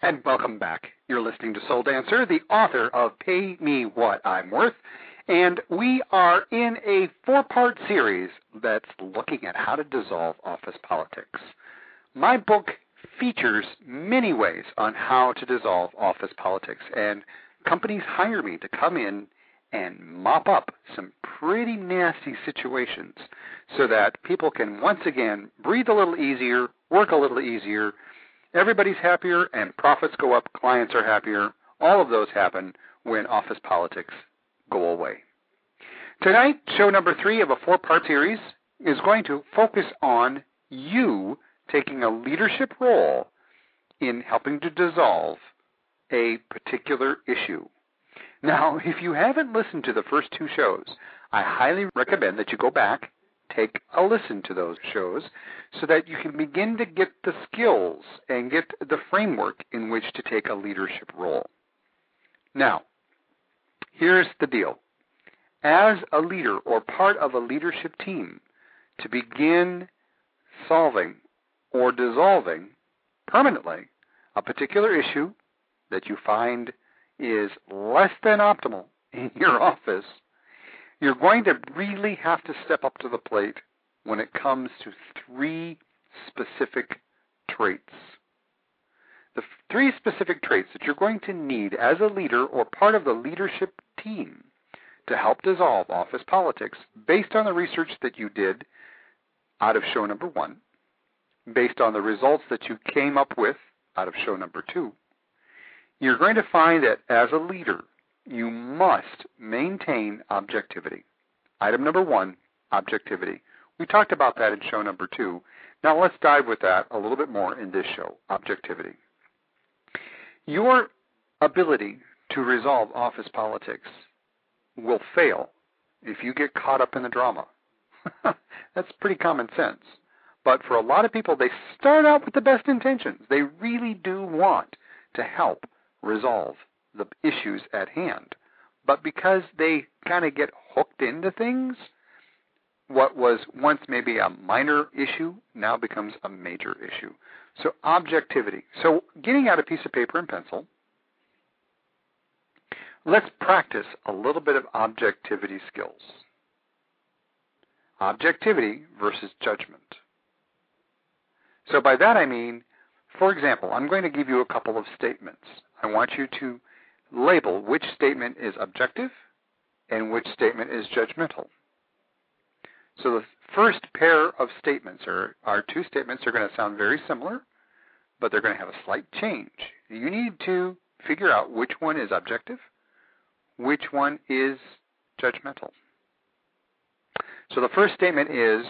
And welcome back. You're listening to Soul Dancer, the author of Pay Me What I'm Worth. And we are in a four part series that's looking at how to dissolve office politics. My book features many ways on how to dissolve office politics, and companies hire me to come in and mop up some pretty nasty situations so that people can once again breathe a little easier, work a little easier, everybody's happier, and profits go up, clients are happier. All of those happen when office politics go away. Tonight, show number three of a four part series is going to focus on you taking a leadership role in helping to dissolve a particular issue. Now, if you haven't listened to the first two shows, I highly recommend that you go back, take a listen to those shows, so that you can begin to get the skills and get the framework in which to take a leadership role. Now, here's the deal. As a leader or part of a leadership team, to begin solving or dissolving permanently a particular issue that you find is less than optimal in your office, you're going to really have to step up to the plate when it comes to three specific traits. The three specific traits that you're going to need as a leader or part of the leadership team to help dissolve office politics based on the research that you did out of show number one, based on the results that you came up with out of show number two, you're going to find that as a leader, you must maintain objectivity. Item number one, objectivity. We talked about that in show number two. Now let's dive with that a little bit more in this show, objectivity. Your ability to resolve office politics will fail if you get caught up in the drama. That's pretty common sense. But for a lot of people, they start out with the best intentions. They really do want to help resolve the issues at hand. But because they kind of get hooked into things, what was once maybe a minor issue now becomes a major issue. So, objectivity. So, getting out a piece of paper and pencil, let's practice a little bit of objectivity skills. Objectivity versus judgment. So, by that I mean, for example, I'm going to give you a couple of statements. I want you to label which statement is objective and which statement is judgmental. So the first pair of statements are our two statements are going to sound very similar, but they're going to have a slight change. You need to figure out which one is objective, which one is judgmental. So the first statement is,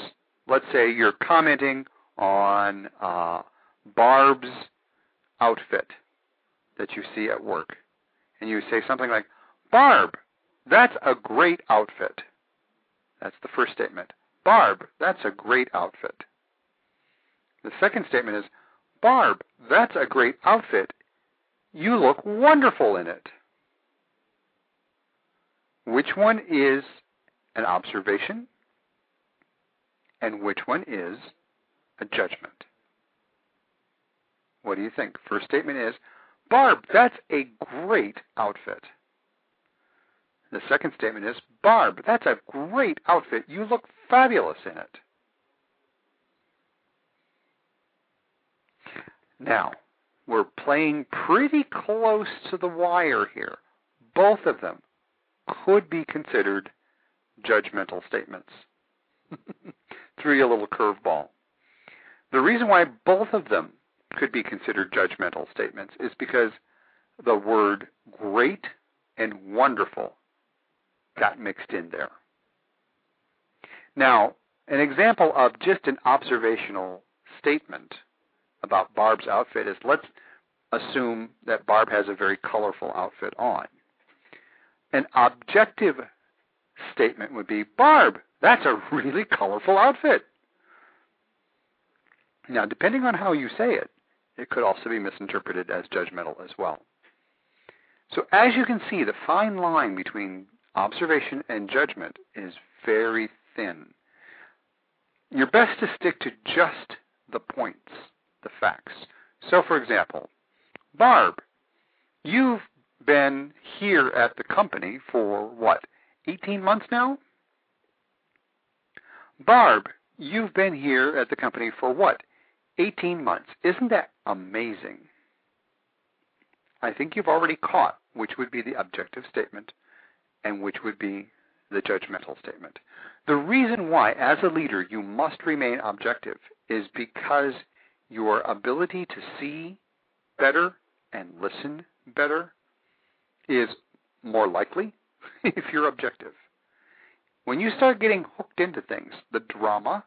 let's say you're commenting on uh, Barb's outfit that you see at work. And you say something like, Barb, that's a great outfit. That's the first statement. Barb, that's a great outfit. The second statement is, Barb, that's a great outfit. You look wonderful in it. Which one is an observation and which one is a judgment? What do you think? First statement is, Barb, that's a great outfit. The second statement is, Barb, that's a great outfit. You look fabulous in it. Now, we're playing pretty close to the wire here. Both of them could be considered judgmental statements. Threw you a little curveball. The reason why both of them could be considered judgmental statements is because the word great and wonderful got mixed in there. Now, an example of just an observational statement about Barb's outfit is let's assume that Barb has a very colorful outfit on. An objective statement would be Barb, that's a really colorful outfit. Now, depending on how you say it, it could also be misinterpreted as judgmental as well. So, as you can see, the fine line between observation and judgment is very thin. You're best to stick to just the points, the facts. So, for example, Barb, you've been here at the company for what, 18 months now? Barb, you've been here at the company for what, 18 months. Isn't that amazing? I think you've already caught which would be the objective statement and which would be the judgmental statement. The reason why, as a leader, you must remain objective is because your ability to see better and listen better is more likely if you're objective. When you start getting hooked into things, the drama,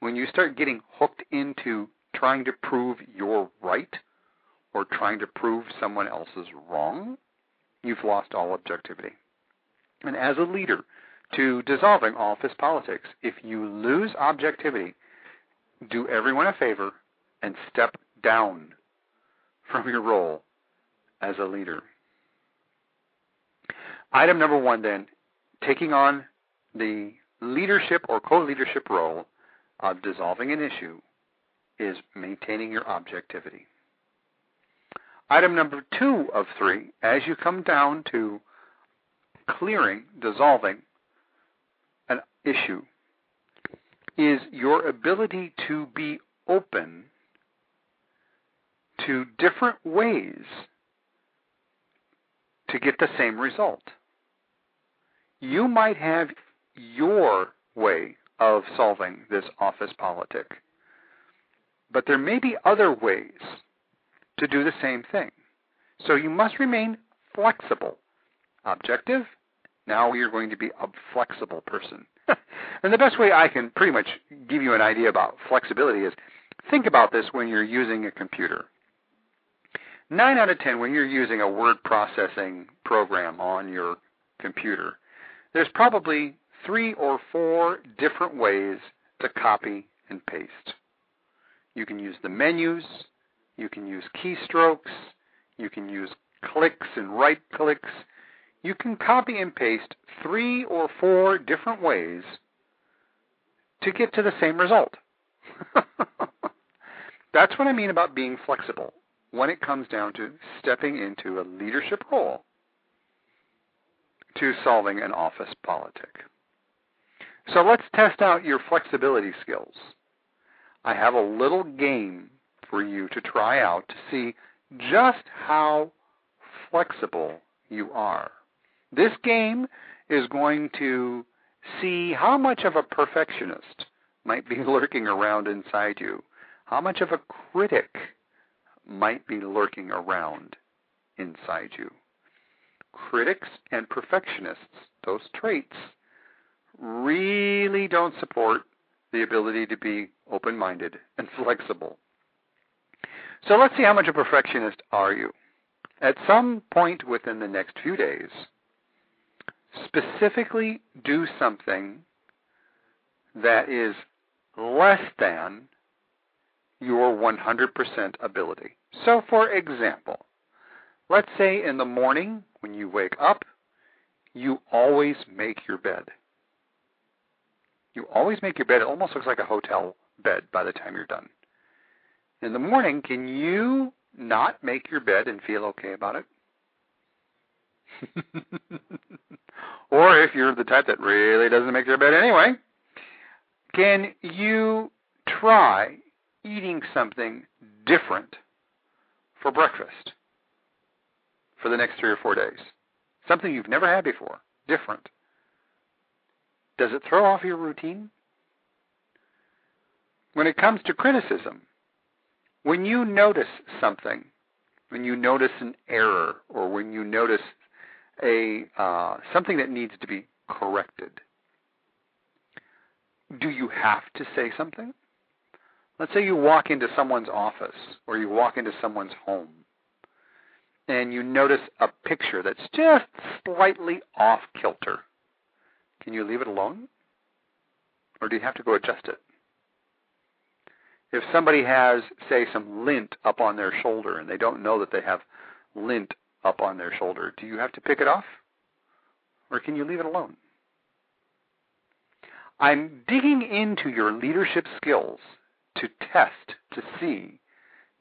when you start getting hooked into trying to prove you're right or trying to prove someone else is wrong, you've lost all objectivity. And as a leader, to dissolving office politics, if you lose objectivity, do everyone a favor and step down from your role as a leader. Item number one, then, taking on the leadership or co leadership role of dissolving an issue is maintaining your objectivity. Item number two of three, as you come down to clearing, dissolving an issue, is your ability to be open to different ways to get the same result. You might have your way of solving this office politic, but there may be other ways to do the same thing. So you must remain flexible. Objective, now you're going to be a flexible person. and the best way I can pretty much give you an idea about flexibility is think about this when you're using a computer. Nine out of ten, when you're using a word processing program on your computer, there's probably three or four different ways to copy and paste. You can use the menus, you can use keystrokes, you can use clicks and right clicks. You can copy and paste three or four different ways to get to the same result. That's what I mean about being flexible when it comes down to stepping into a leadership role to solving an office politic. So let's test out your flexibility skills. I have a little game for you to try out to see just how flexible you are. This game is going to see how much of a perfectionist might be lurking around inside you, how much of a critic might be lurking around inside you. Critics and perfectionists, those traits, really don't support the ability to be open minded and flexible. So let's see how much a perfectionist are you. At some point within the next few days, specifically do something that is less than your 100% ability. So, for example, let's say in the morning when you wake up, you always make your bed. You always make your bed. It almost looks like a hotel bed by the time you're done in the morning, can you not make your bed and feel okay about it? or if you're the type that really doesn't make your bed anyway, can you try eating something different for breakfast for the next three or four days? Something you've never had before, different. Does it throw off your routine? When it comes to criticism, when you notice something, when you notice an error, or when you notice a uh, something that needs to be corrected, do you have to say something? Let's say you walk into someone's office or you walk into someone's home and you notice a picture that's just slightly off kilter. Can you leave it alone? Or do you have to go adjust it? if somebody has, say, some lint up on their shoulder and they don't know that they have lint up on their shoulder, do you have to pick it off? Or can you leave it alone? I'm digging into your leadership skills to test, to see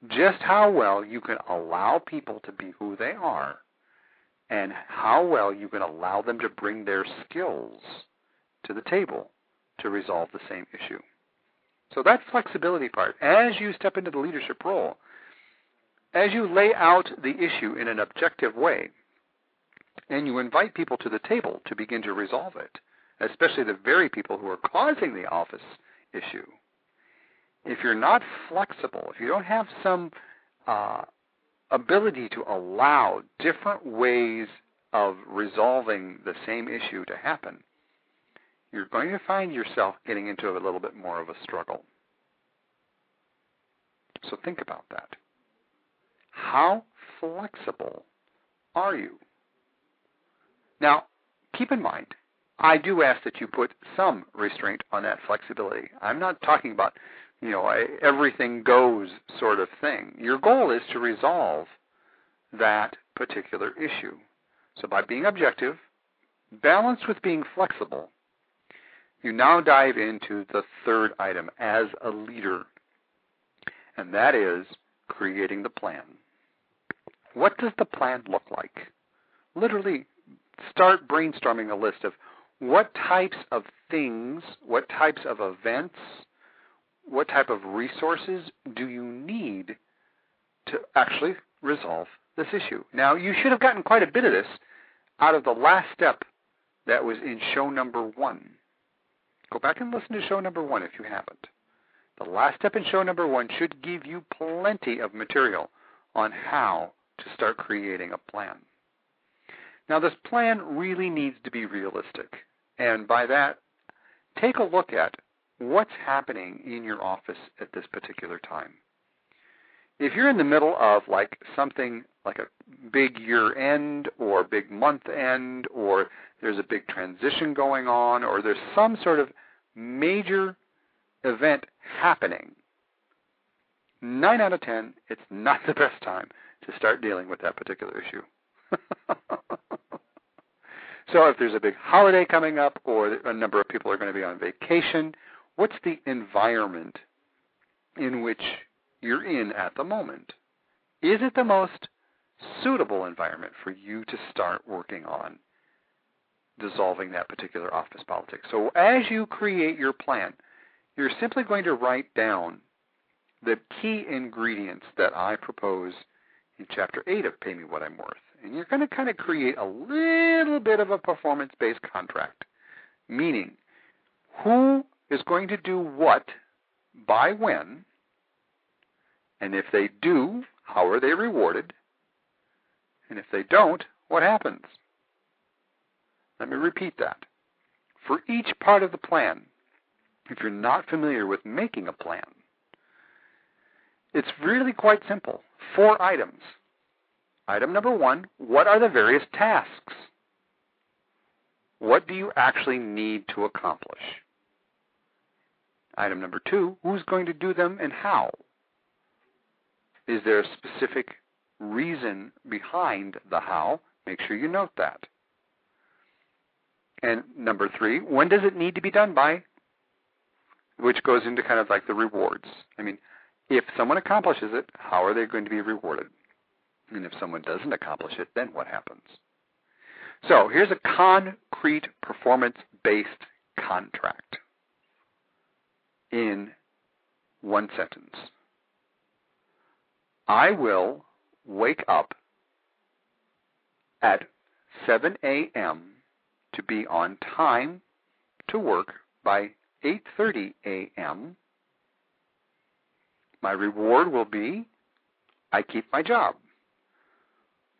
just how well you can allow people to be who they are and how well you can allow them to bring their skills to the table to resolve the same issue. So that flexibility part, as you step into the leadership role, as you lay out the issue in an objective way, and you invite people to the table to begin to resolve it, especially the very people who are causing the office issue, if you're not flexible, if you don't have some uh, ability to allow different ways of resolving the same issue to happen, you're going to find yourself getting into a little bit more of a struggle. So think about that. How flexible are you? Now, keep in mind, I do ask that you put some restraint on that flexibility. I'm not talking about you know, a everything goes sort of thing. Your goal is to resolve that particular issue. So by being objective, balanced with being flexible, you now dive into the third item as a leader, and that is creating the plan. What does the plan look like? Literally, start brainstorming a list of what types of things, what types of events, what type of resources do you need to actually resolve this issue? Now, you should have gotten quite a bit of this out of the last step that was in show number one. Go back and listen to show number one if you haven't. The last step in show number one should give you plenty of material on how to start creating a plan. Now, this plan really needs to be realistic. And by that, take a look at what's happening in your office at this particular time. If you're in the middle of like something like a big year end or big month end or there's a big transition going on or there's some sort of major event happening, 9 out of 10, it's not the best time to start dealing with that particular issue. so if there's a big holiday coming up or a number of people are going to be on vacation what's the environment in which you're in at the moment? Is it the most suitable environment for you to start working on dissolving that particular office politics? So as you create your plan, you're simply going to write down the key ingredients that I propose in chapter 8 of Pay Me What I'm Worth. And you're going to kind of create a little bit of a performance based contract, meaning who is going to do what by when, and if they do, how are they rewarded, and if they don't, what happens? Let me repeat that. For each part of the plan, if you're not familiar with making a plan, it's really quite simple. Four items. Item number one what are the various tasks? What do you actually need to accomplish? Item number two, who's going to do them and how? Is there a specific reason behind the how? Make sure you note that. And number three, when does it need to be done by? Which goes into kind of like the rewards. I mean, if someone accomplishes it, how are they going to be rewarded? And if someone doesn't accomplish it, then what happens? So here's a concrete performance based contract in one sentence. I will wake up at 7 a.m. to be on time to work by 8:30 a.m. My reward will be I keep my job.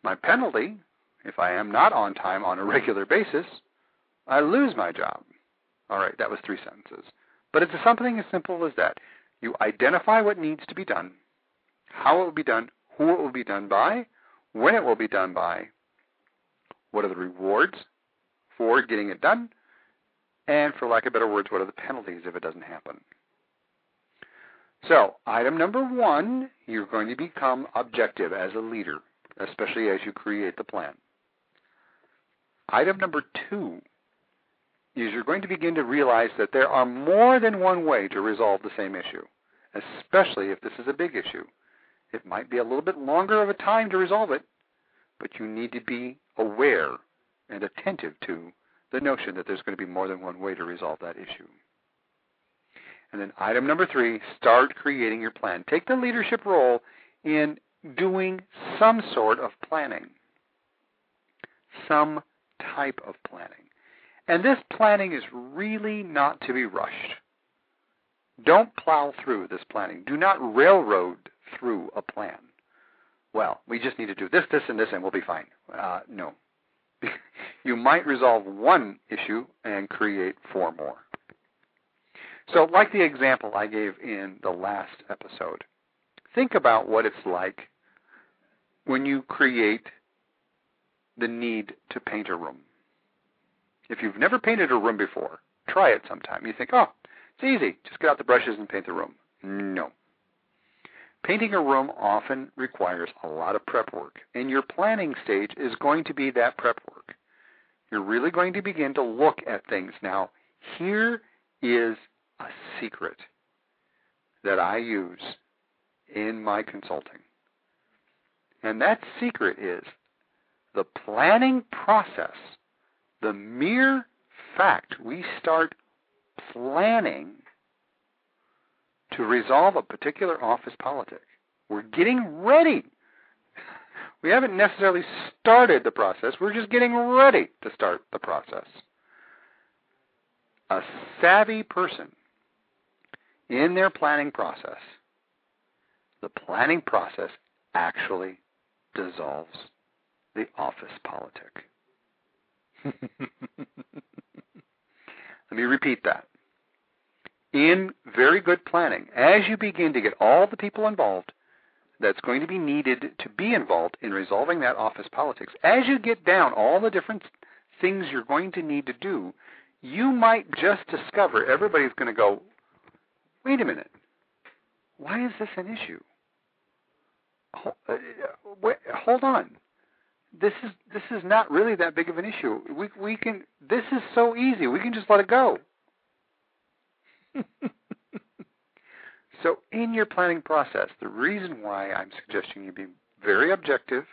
My penalty, if I am not on time on a regular basis, I lose my job. All right, that was three sentences. But it's something as simple as that. You identify what needs to be done, how it will be done, who it will be done by, when it will be done by, what are the rewards for getting it done, and for lack of better words, what are the penalties if it doesn't happen. So, item number one, you're going to become objective as a leader, especially as you create the plan. Item number two, is you're going to begin to realize that there are more than one way to resolve the same issue, especially if this is a big issue. It might be a little bit longer of a time to resolve it, but you need to be aware and attentive to the notion that there's going to be more than one way to resolve that issue. And then item number three, start creating your plan. Take the leadership role in doing some sort of planning, some type of planning. And this planning is really not to be rushed. Don't plow through this planning. Do not railroad through a plan. Well, we just need to do this, this, and this, and we'll be fine. Uh, no. you might resolve one issue and create four more. So, like the example I gave in the last episode, think about what it's like when you create the need to paint a room. If you've never painted a room before, try it sometime. You think, oh, it's easy. Just get out the brushes and paint the room. No. Painting a room often requires a lot of prep work, and your planning stage is going to be that prep work. You're really going to begin to look at things. Now, here is a secret that I use in my consulting. And that secret is the planning process, the mere fact we start planning to resolve a particular office politic. We're getting ready. We haven't necessarily started the process, we're just getting ready to start the process. A savvy person in their planning process, the planning process actually dissolves the office politic. Let me repeat that. In very good planning, as you begin to get all the people involved that's going to be needed to be involved in resolving that office politics, as you get down all the different things you're going to need to do, you might just discover everybody's going to go, wait a minute, why is this an issue? Uh, hold on. This is this is not really that big of an issue. We we can this is so easy. We can just let it go. so in your planning process, the reason why I'm suggesting you be very objective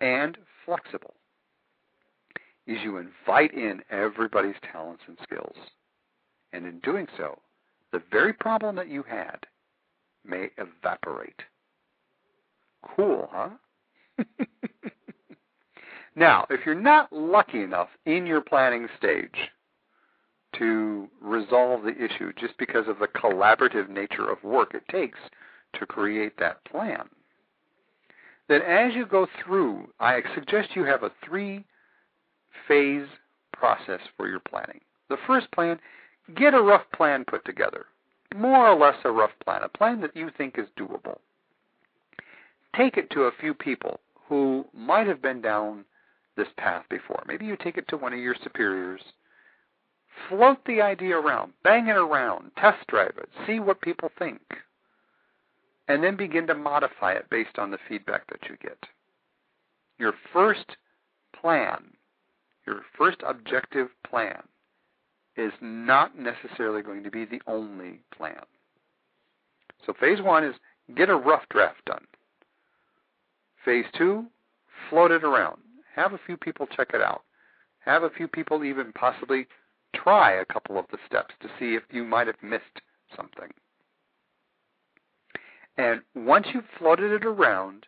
and flexible is you invite in everybody's talents and skills. And in doing so, the very problem that you had may evaporate. Cool, huh? now, if you're not lucky enough in your planning stage to resolve the issue just because of the collaborative nature of work it takes to create that plan, then as you go through, I suggest you have a three phase process for your planning. The first plan, get a rough plan put together. More or less a rough plan, a plan that you think is doable take it to a few people who might have been down this path before. Maybe you take it to one of your superiors. Float the idea around, bang it around, test drive it, see what people think, and then begin to modify it based on the feedback that you get. Your first plan, your first objective plan, is not necessarily going to be the only plan. So, phase one is get a rough draft done. Phase two, float it around. Have a few people check it out. Have a few people even possibly try a couple of the steps to see if you might have missed something. And once you've floated it around,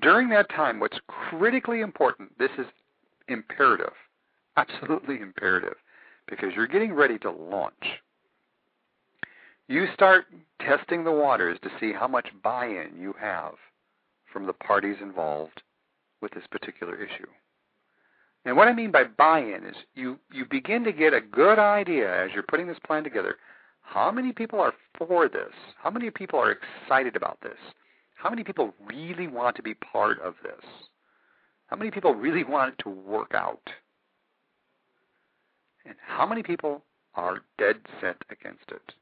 during that time, what's critically important, this is imperative, absolutely imperative, because you're getting ready to launch. You start testing the waters to see how much buy in you have from the parties involved with this particular issue. And what I mean by buy-in is you, you begin to get a good idea as you're putting this plan together. How many people are for this? How many people are excited about this? How many people really want to be part of this? How many people really want it to work out? And how many people are dead set against it?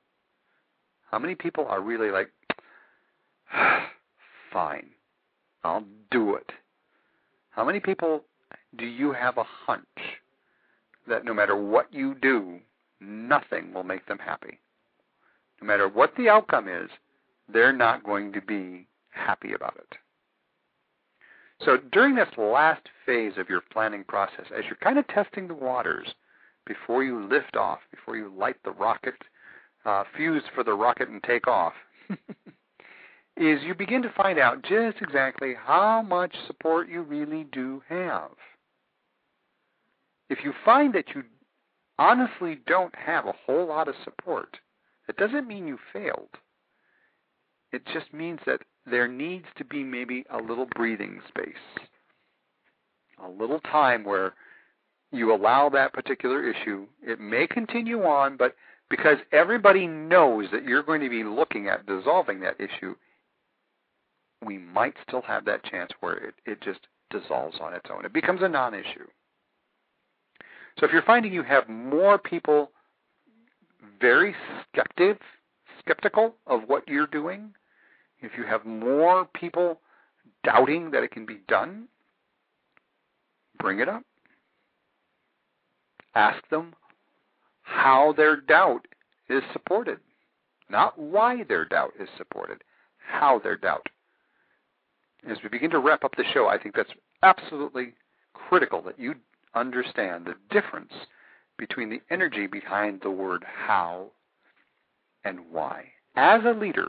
How many people are really like, fine, I'll do it. How many people do you have a hunch that no matter what you do, nothing will make them happy? No matter what the outcome is, they're not going to be happy about it. So during this last phase of your planning process, as you're kind of testing the waters before you lift off, before you light the rocket, uh, fuse for the rocket and take off, is you begin to find out just exactly how much support you really do have. If you find that you honestly don't have a whole lot of support, it doesn't mean you failed. It just means that there needs to be maybe a little breathing space, a little time where you allow that particular issue. It may continue on, but because everybody knows that you're going to be looking at dissolving that issue, we might still have that chance where it, it just dissolves on its own. It becomes a non issue. So if you're finding you have more people very skeptic, skeptical of what you're doing, if you have more people doubting that it can be done, bring it up. Ask them how their doubt is supported. Not why their doubt is supported, how their doubt. As we begin to wrap up the show, I think that's absolutely critical that you understand the difference between the energy behind the word how and why. As a leader,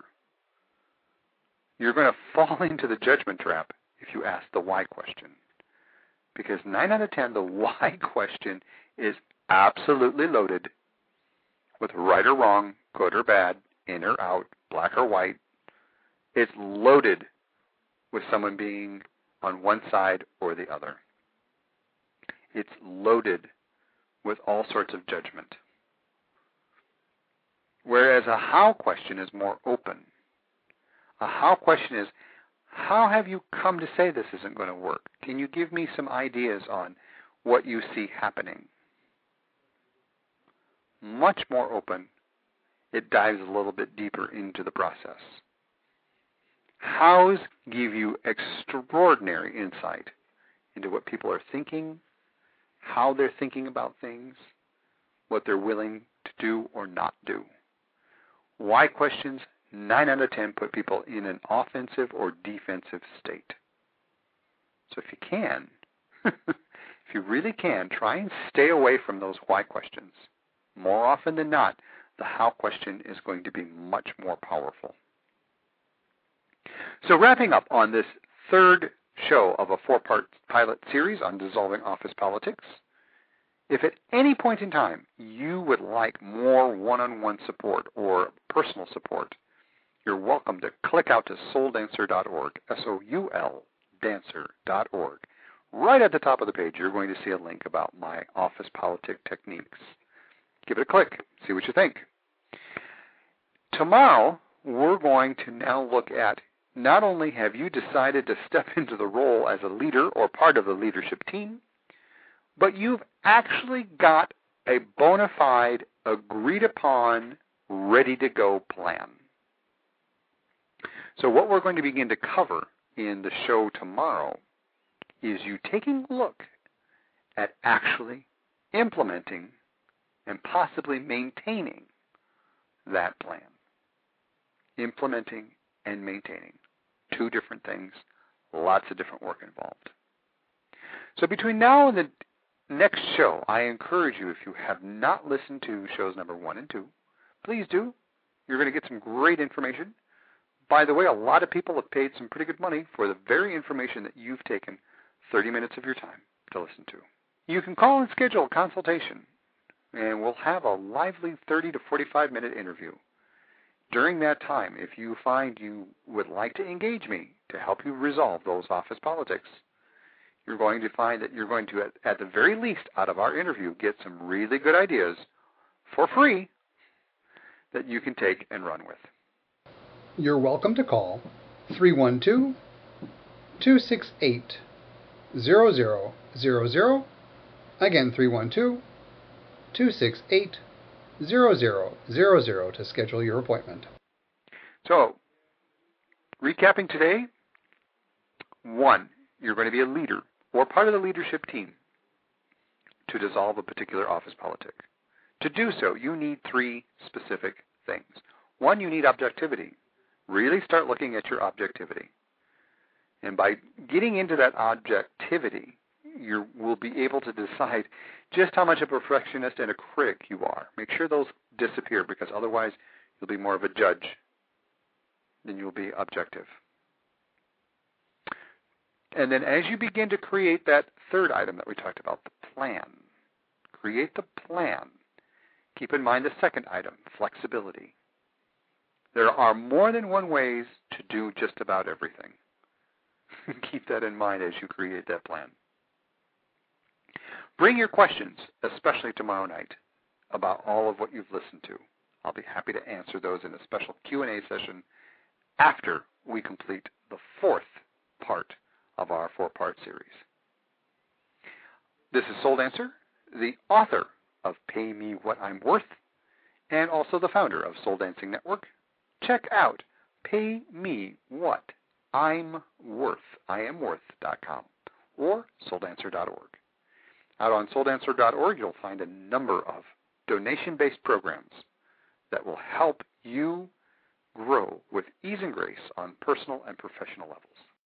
you're going to fall into the judgment trap if you ask the why question. Because 9 out of 10, the why question is absolutely loaded with right or wrong, good or bad, in or out, black or white. It's loaded with someone being on one side or the other. It's loaded with all sorts of judgment. Whereas a how question is more open. A how question is, how have you come to say this isn't going to work? Can you give me some ideas on what you see happening? Much more open. It dives a little bit deeper into the process. Hows give you extraordinary insight into what people are thinking, how they're thinking about things, what they're willing to do or not do. Why questions 9 out of 10 put people in an offensive or defensive state. So if you can, if you really can, try and stay away from those why questions. More often than not, the how question is going to be much more powerful. So wrapping up on this third show of a four-part pilot series on dissolving office politics, if at any point in time you would like more one-on-one support or personal support, you're welcome to click out to souldancer.org, S-O-U-L dancer.org. Right at the top of the page, you're going to see a link about my office politic techniques. Give it a click. See what you think. Tomorrow, we're going to now look at not only have you decided to step into the role as a leader or part of the leadership team, but you've actually got a bona fide, agreed upon, ready to go plan. So, what we're going to begin to cover in the show tomorrow is you taking a look at actually implementing and possibly maintaining that plan. Implementing and maintaining. Two different things, lots of different work involved. So between now and the next show, I encourage you, if you have not listened to shows number one and two, please do. You're going to get some great information. By the way, a lot of people have paid some pretty good money for the very information that you've taken 30 minutes of your time to listen to. You can call and schedule a consultation, and we'll have a lively 30 to 45 minute interview. During that time, if you find you would like to engage me to help you resolve those office politics, you're going to find that you're going to, at, the very least, out of our interview, get some really good ideas for free that you can take and run with. You're welcome to call 312 268 0000. Again, 312 268 0000 to schedule your appointment. So, recapping today one, you're going to be a leader or part of the leadership team to dissolve a particular office politic. To do so, you need three specific things. One, you need objectivity. Really start looking at your objectivity. And by getting into that objectivity, you will be able to decide just how much of a perfectionist and a critic you are. Make sure those disappear because otherwise you'll be more of a judge than you'll be objective. And then as you begin to create that third item that we talked about, the plan, create the plan. Keep in mind the second item, flexibility. There are more than one ways to do just about everything. Keep that in mind as you create that plan. Bring your questions, especially tomorrow night, about all of what you've listened to. I'll be happy to answer those in a special Q&A session after we complete the fourth part of our four-part series. This is Soul Dancer, the author of Pay Me What I'm Worth, and also the founder of Soul Dancing Network. Check out Pay Me What I'm Worth, IamWorth.com, or SoulDancer.org. Out on SoulDancer.org, you'll find a number of donation-based programs that will help you grow with ease and grace on personal and professional levels.